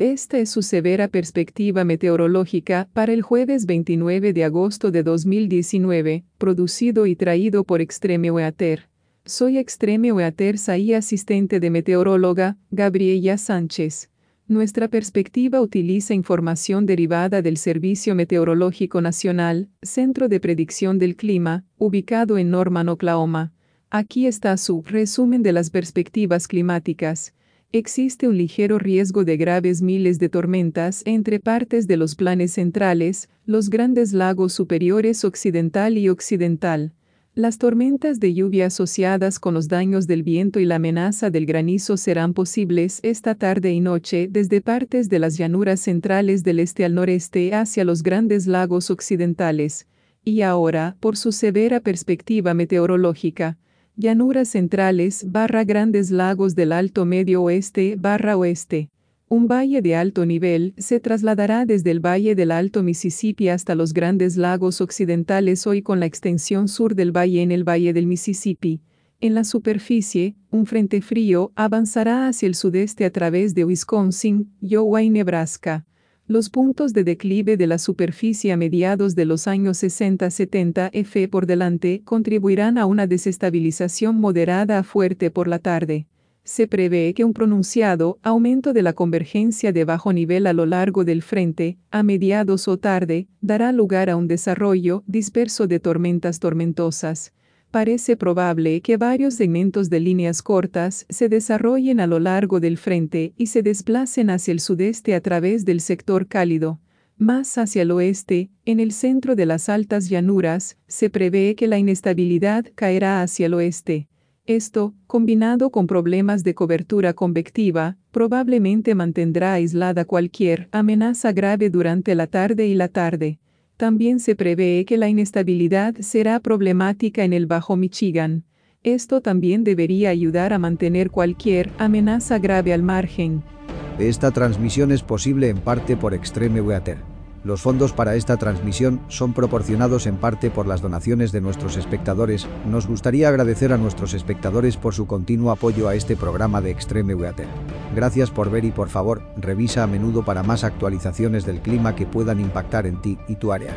Esta es su severa perspectiva meteorológica para el jueves 29 de agosto de 2019, producido y traído por Extreme Weather. Soy Extreme Weather y asistente de meteoróloga, Gabriela Sánchez. Nuestra perspectiva utiliza información derivada del Servicio Meteorológico Nacional, Centro de Predicción del Clima, ubicado en Norman, Oklahoma. Aquí está su resumen de las perspectivas climáticas. Existe un ligero riesgo de graves miles de tormentas entre partes de los planes centrales, los grandes lagos superiores occidental y occidental. Las tormentas de lluvia asociadas con los daños del viento y la amenaza del granizo serán posibles esta tarde y noche desde partes de las llanuras centrales del este al noreste hacia los grandes lagos occidentales. Y ahora, por su severa perspectiva meteorológica, Llanuras centrales barra grandes lagos del Alto Medio Oeste barra Oeste. Un valle de alto nivel se trasladará desde el valle del Alto Mississippi hasta los grandes lagos occidentales hoy con la extensión sur del valle en el valle del Mississippi. En la superficie, un frente frío avanzará hacia el sudeste a través de Wisconsin, Iowa y Nebraska. Los puntos de declive de la superficie a mediados de los años 60-70 F por delante contribuirán a una desestabilización moderada a fuerte por la tarde. Se prevé que un pronunciado aumento de la convergencia de bajo nivel a lo largo del frente, a mediados o tarde, dará lugar a un desarrollo disperso de tormentas tormentosas parece probable que varios segmentos de líneas cortas se desarrollen a lo largo del frente y se desplacen hacia el sudeste a través del sector cálido. Más hacia el oeste, en el centro de las altas llanuras, se prevé que la inestabilidad caerá hacia el oeste. Esto, combinado con problemas de cobertura convectiva, probablemente mantendrá aislada cualquier amenaza grave durante la tarde y la tarde. También se prevé que la inestabilidad será problemática en el Bajo Michigan. Esto también debería ayudar a mantener cualquier amenaza grave al margen. Esta transmisión es posible en parte por Extreme Weather. Los fondos para esta transmisión son proporcionados en parte por las donaciones de nuestros espectadores. Nos gustaría agradecer a nuestros espectadores por su continuo apoyo a este programa de Extreme Weather. Gracias por ver y por favor, revisa a menudo para más actualizaciones del clima que puedan impactar en ti y tu área.